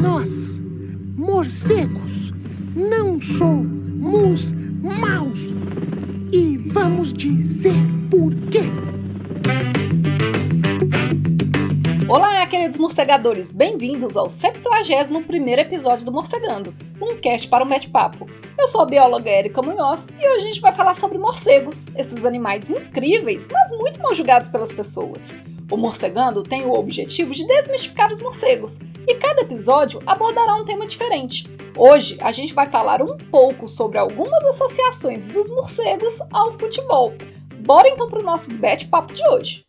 Nós, morcegos, não somos maus. E vamos dizer por quê. Olá, queridos morcegadores! Bem-vindos ao 71º episódio do Morcegando, um cast para um bate-papo. Eu sou a bióloga Erika Munhoz e hoje a gente vai falar sobre morcegos, esses animais incríveis, mas muito mal julgados pelas pessoas. O Morcegando tem o objetivo de desmistificar os morcegos e cada episódio abordará um tema diferente. Hoje a gente vai falar um pouco sobre algumas associações dos morcegos ao futebol. Bora então para o nosso bate-papo de hoje.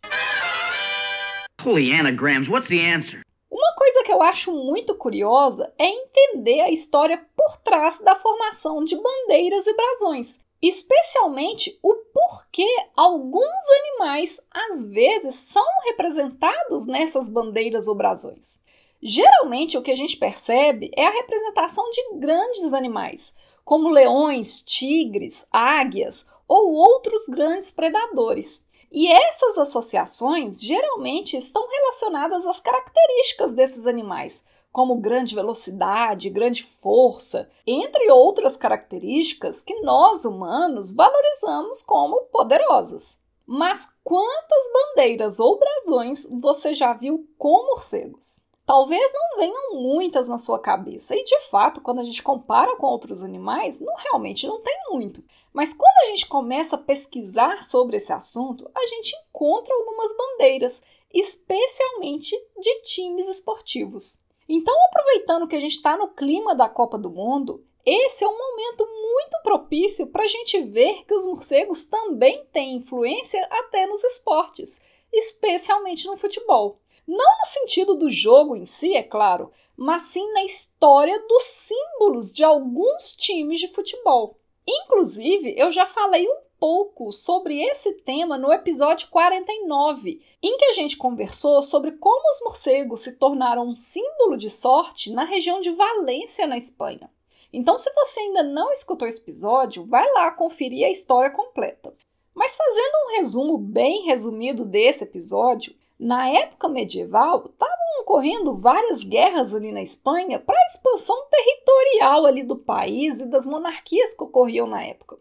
Holy anagrams, what's the answer? Uma coisa que eu acho muito curiosa é entender a história por trás da formação de bandeiras e brasões, especialmente o porquê alguns animais às vezes são representados nessas bandeiras ou brasões. Geralmente o que a gente percebe é a representação de grandes animais, como leões, tigres, águias ou outros grandes predadores. E essas associações geralmente estão relacionadas às características desses animais, como grande velocidade, grande força, entre outras características que nós humanos valorizamos como poderosas. Mas quantas bandeiras ou brasões você já viu com morcegos? Talvez não venham muitas na sua cabeça, e de fato, quando a gente compara com outros animais, não realmente não tem muito. Mas quando a gente começa a pesquisar sobre esse assunto, a gente encontra algumas bandeiras, especialmente de times esportivos. Então, aproveitando que a gente está no clima da Copa do Mundo, esse é um momento muito propício para a gente ver que os morcegos também têm influência até nos esportes, especialmente no futebol. Não no sentido do jogo em si, é claro, mas sim na história dos símbolos de alguns times de futebol. Inclusive, eu já falei um pouco sobre esse tema no episódio 49, em que a gente conversou sobre como os morcegos se tornaram um símbolo de sorte na região de Valência, na Espanha. Então, se você ainda não escutou esse episódio, vai lá conferir a história completa. Mas fazendo um resumo bem resumido desse episódio, na época medieval, estavam ocorrendo várias guerras ali na Espanha para a expansão territorial ali do país e das monarquias que ocorriam na época.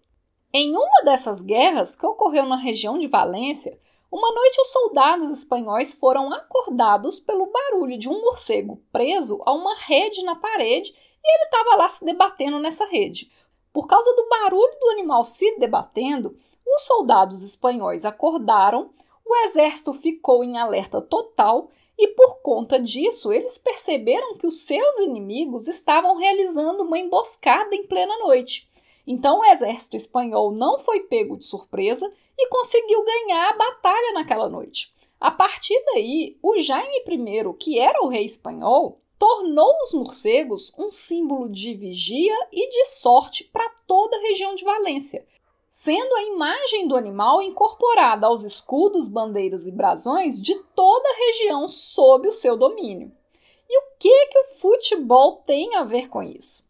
Em uma dessas guerras, que ocorreu na região de Valência, uma noite os soldados espanhóis foram acordados pelo barulho de um morcego preso a uma rede na parede e ele estava lá se debatendo nessa rede. Por causa do barulho do animal se debatendo, os soldados espanhóis acordaram, o exército ficou em alerta total e, por conta disso, eles perceberam que os seus inimigos estavam realizando uma emboscada em plena noite. Então, o exército espanhol não foi pego de surpresa e conseguiu ganhar a batalha naquela noite. A partir daí, o Jaime I, que era o rei espanhol, tornou os morcegos um símbolo de vigia e de sorte para toda a região de Valência, sendo a imagem do animal incorporada aos escudos, bandeiras e brasões de toda a região sob o seu domínio. E o que que o futebol tem a ver com isso?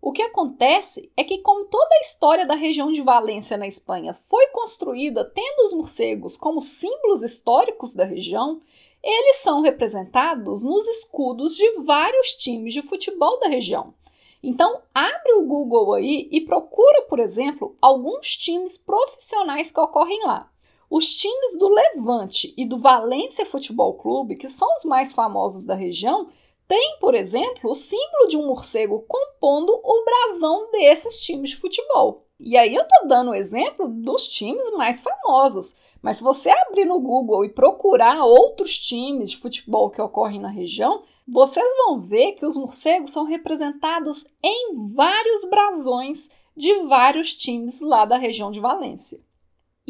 O que acontece é que, como toda a história da região de Valência na Espanha foi construída tendo os morcegos como símbolos históricos da região, eles são representados nos escudos de vários times de futebol da região, então, abre o Google aí e procura, por exemplo, alguns times profissionais que ocorrem lá. Os times do Levante e do Valência Futebol Clube, que são os mais famosos da região, têm, por exemplo, o símbolo de um morcego compondo o brasão desses times de futebol. E aí eu tô dando o exemplo dos times mais famosos, mas se você abrir no Google e procurar outros times de futebol que ocorrem na região, vocês vão ver que os morcegos são representados em vários brasões de vários times lá da região de Valência.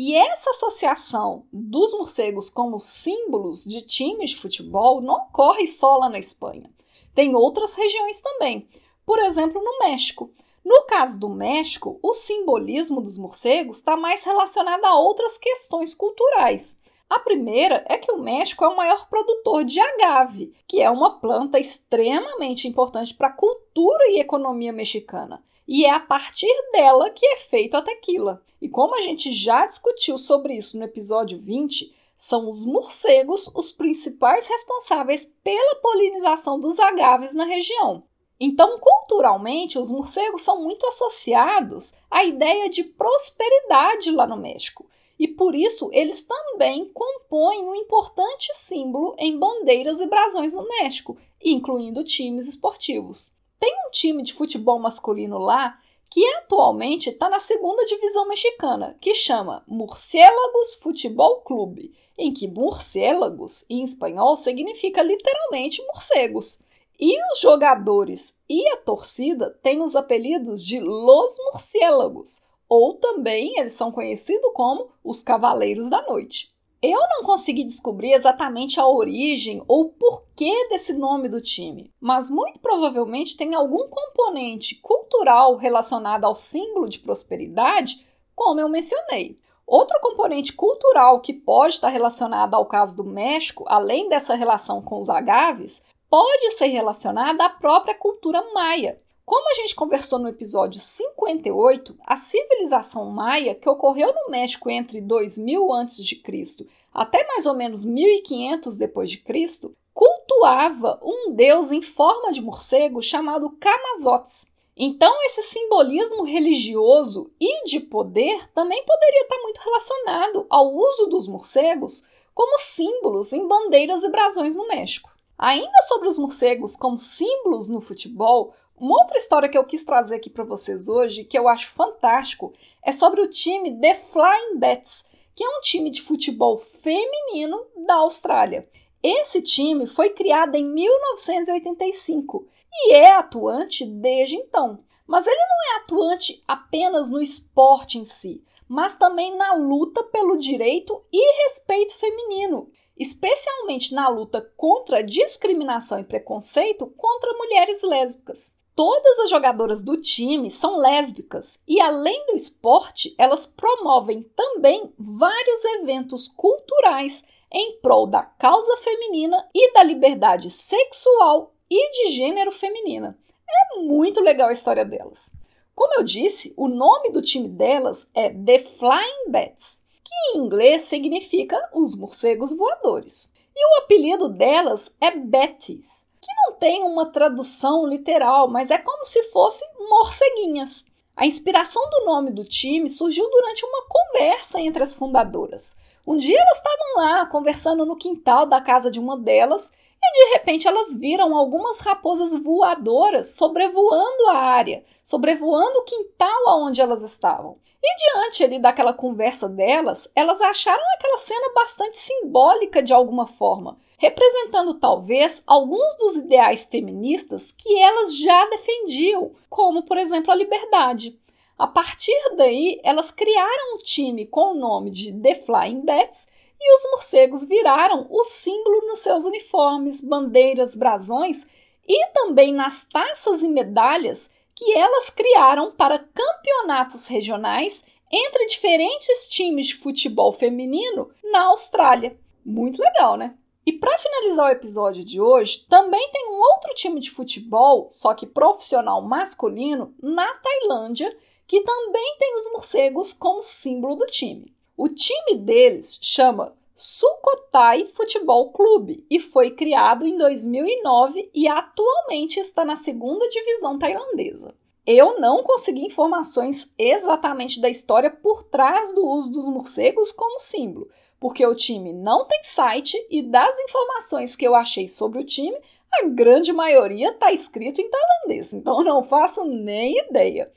E essa associação dos morcegos como símbolos de times de futebol não ocorre só lá na Espanha. Tem outras regiões também, por exemplo, no México. No caso do México, o simbolismo dos morcegos está mais relacionado a outras questões culturais. A primeira é que o México é o maior produtor de agave, que é uma planta extremamente importante para a cultura e economia mexicana. E é a partir dela que é feito a tequila. E como a gente já discutiu sobre isso no episódio 20, São os morcegos os principais responsáveis pela polinização dos agaves na região. Então, culturalmente, os morcegos são muito associados à ideia de prosperidade lá no México. E por isso eles também compõem um importante símbolo em bandeiras e brasões no México, incluindo times esportivos. Tem um time de futebol masculino lá que atualmente está na segunda divisão mexicana, que chama Murciélagos Futebol Clube, em que morcélagos em espanhol significa literalmente morcegos. E os jogadores e a torcida têm os apelidos de Los Murciélagos, ou também eles são conhecidos como os Cavaleiros da Noite. Eu não consegui descobrir exatamente a origem ou porquê desse nome do time, mas muito provavelmente tem algum componente cultural relacionado ao símbolo de prosperidade, como eu mencionei. Outro componente cultural que pode estar relacionado ao caso do México, além dessa relação com os agaves, pode ser relacionada à própria cultura maia, como a gente conversou no episódio 58, a civilização maia, que ocorreu no México entre 2000 a.C. até mais ou menos 1500 d.C., cultuava um deus em forma de morcego chamado Camazotes. Então, esse simbolismo religioso e de poder também poderia estar muito relacionado ao uso dos morcegos como símbolos em bandeiras e brasões no México. Ainda sobre os morcegos como símbolos no futebol, uma outra história que eu quis trazer aqui para vocês hoje, que eu acho fantástico, é sobre o time The Flying Bats, que é um time de futebol feminino da Austrália. Esse time foi criado em 1985 e é atuante desde então. Mas ele não é atuante apenas no esporte em si, mas também na luta pelo direito e respeito feminino, especialmente na luta contra a discriminação e preconceito contra mulheres lésbicas. Todas as jogadoras do time são lésbicas e, além do esporte, elas promovem também vários eventos culturais em prol da causa feminina e da liberdade sexual e de gênero feminina. É muito legal a história delas. Como eu disse, o nome do time delas é The Flying Bats, que em inglês significa os morcegos voadores. E o apelido delas é Betties, que não tem uma tradução literal, mas é como se fossem morceguinhas. A inspiração do nome do time surgiu durante uma conversa entre as fundadoras. Um dia elas estavam lá conversando no quintal da casa de uma delas e de repente elas viram algumas raposas voadoras sobrevoando a área, sobrevoando o quintal aonde elas estavam. E diante ali daquela conversa delas, elas acharam aquela cena bastante simbólica de alguma forma, representando talvez alguns dos ideais feministas que elas já defendiam, como por exemplo a liberdade. A partir daí, elas criaram um time com o nome de The Flying Bats e os morcegos viraram o símbolo nos seus uniformes, bandeiras, brasões e também nas taças e medalhas que elas criaram para campeonatos regionais entre diferentes times de futebol feminino na Austrália. Muito legal, né? E para finalizar o episódio de hoje, também tem um outro time de futebol, só que profissional masculino, na Tailândia, que também tem os morcegos como símbolo do time. O time deles chama Sukhothai Futebol Clube e foi criado em 2009 e atualmente está na segunda divisão tailandesa. Eu não consegui informações exatamente da história por trás do uso dos morcegos como símbolo, porque o time não tem site e das informações que eu achei sobre o time, a grande maioria está escrito em tailandês, então não faço nem ideia.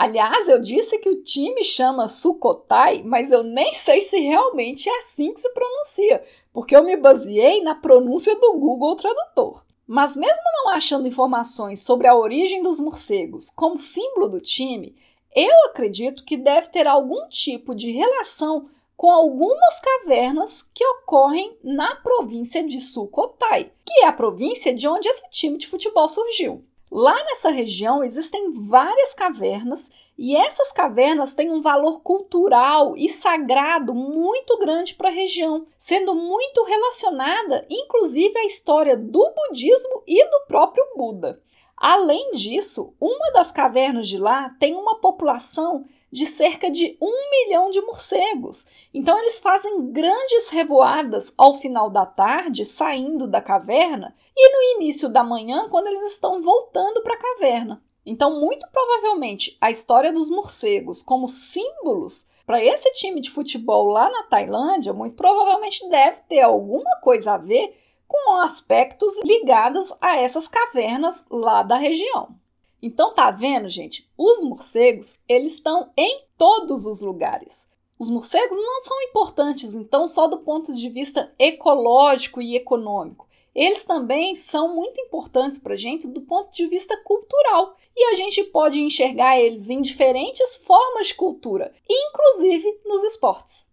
Aliás, eu disse que o time chama Sukhothai, mas eu nem sei se realmente é assim que se pronuncia, porque eu me baseei na pronúncia do Google Tradutor. Mas mesmo não achando informações sobre a origem dos morcegos como símbolo do time, eu acredito que deve ter algum tipo de relação com algumas cavernas que ocorrem na província de Sukhothai, que é a província de onde esse time de futebol surgiu. Lá nessa região existem várias cavernas e essas cavernas têm um valor cultural e sagrado muito grande para a região, sendo muito relacionada inclusive à história do budismo e do próprio Buda. Além disso, uma das cavernas de lá tem uma população de cerca de um milhão de morcegos. Então eles fazem grandes revoadas ao final da tarde, saindo da caverna, e no início da manhã, quando eles estão voltando para a caverna. Então, muito provavelmente, a história dos morcegos como símbolos para esse time de futebol lá na Tailândia, muito provavelmente deve ter alguma coisa a ver com aspectos ligados a essas cavernas lá da região. Então tá vendo, gente? Os morcegos, eles estão em todos os lugares. Os morcegos não são importantes, então, só do ponto de vista ecológico e econômico. Eles também são muito importantes para a gente do ponto de vista cultural. E a gente pode enxergar eles em diferentes formas de cultura, inclusive nos esportes.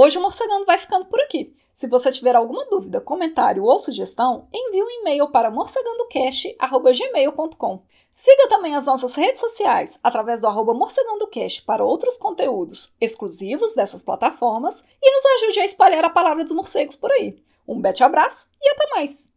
Hoje o Morcegando vai ficando por aqui. Se você tiver alguma dúvida, comentário ou sugestão, envie um e-mail para morcegandocast.gmail.com. Siga também as nossas redes sociais através do arroba morcegandocast para outros conteúdos exclusivos dessas plataformas e nos ajude a espalhar a palavra dos morcegos por aí. Um bete abraço e até mais!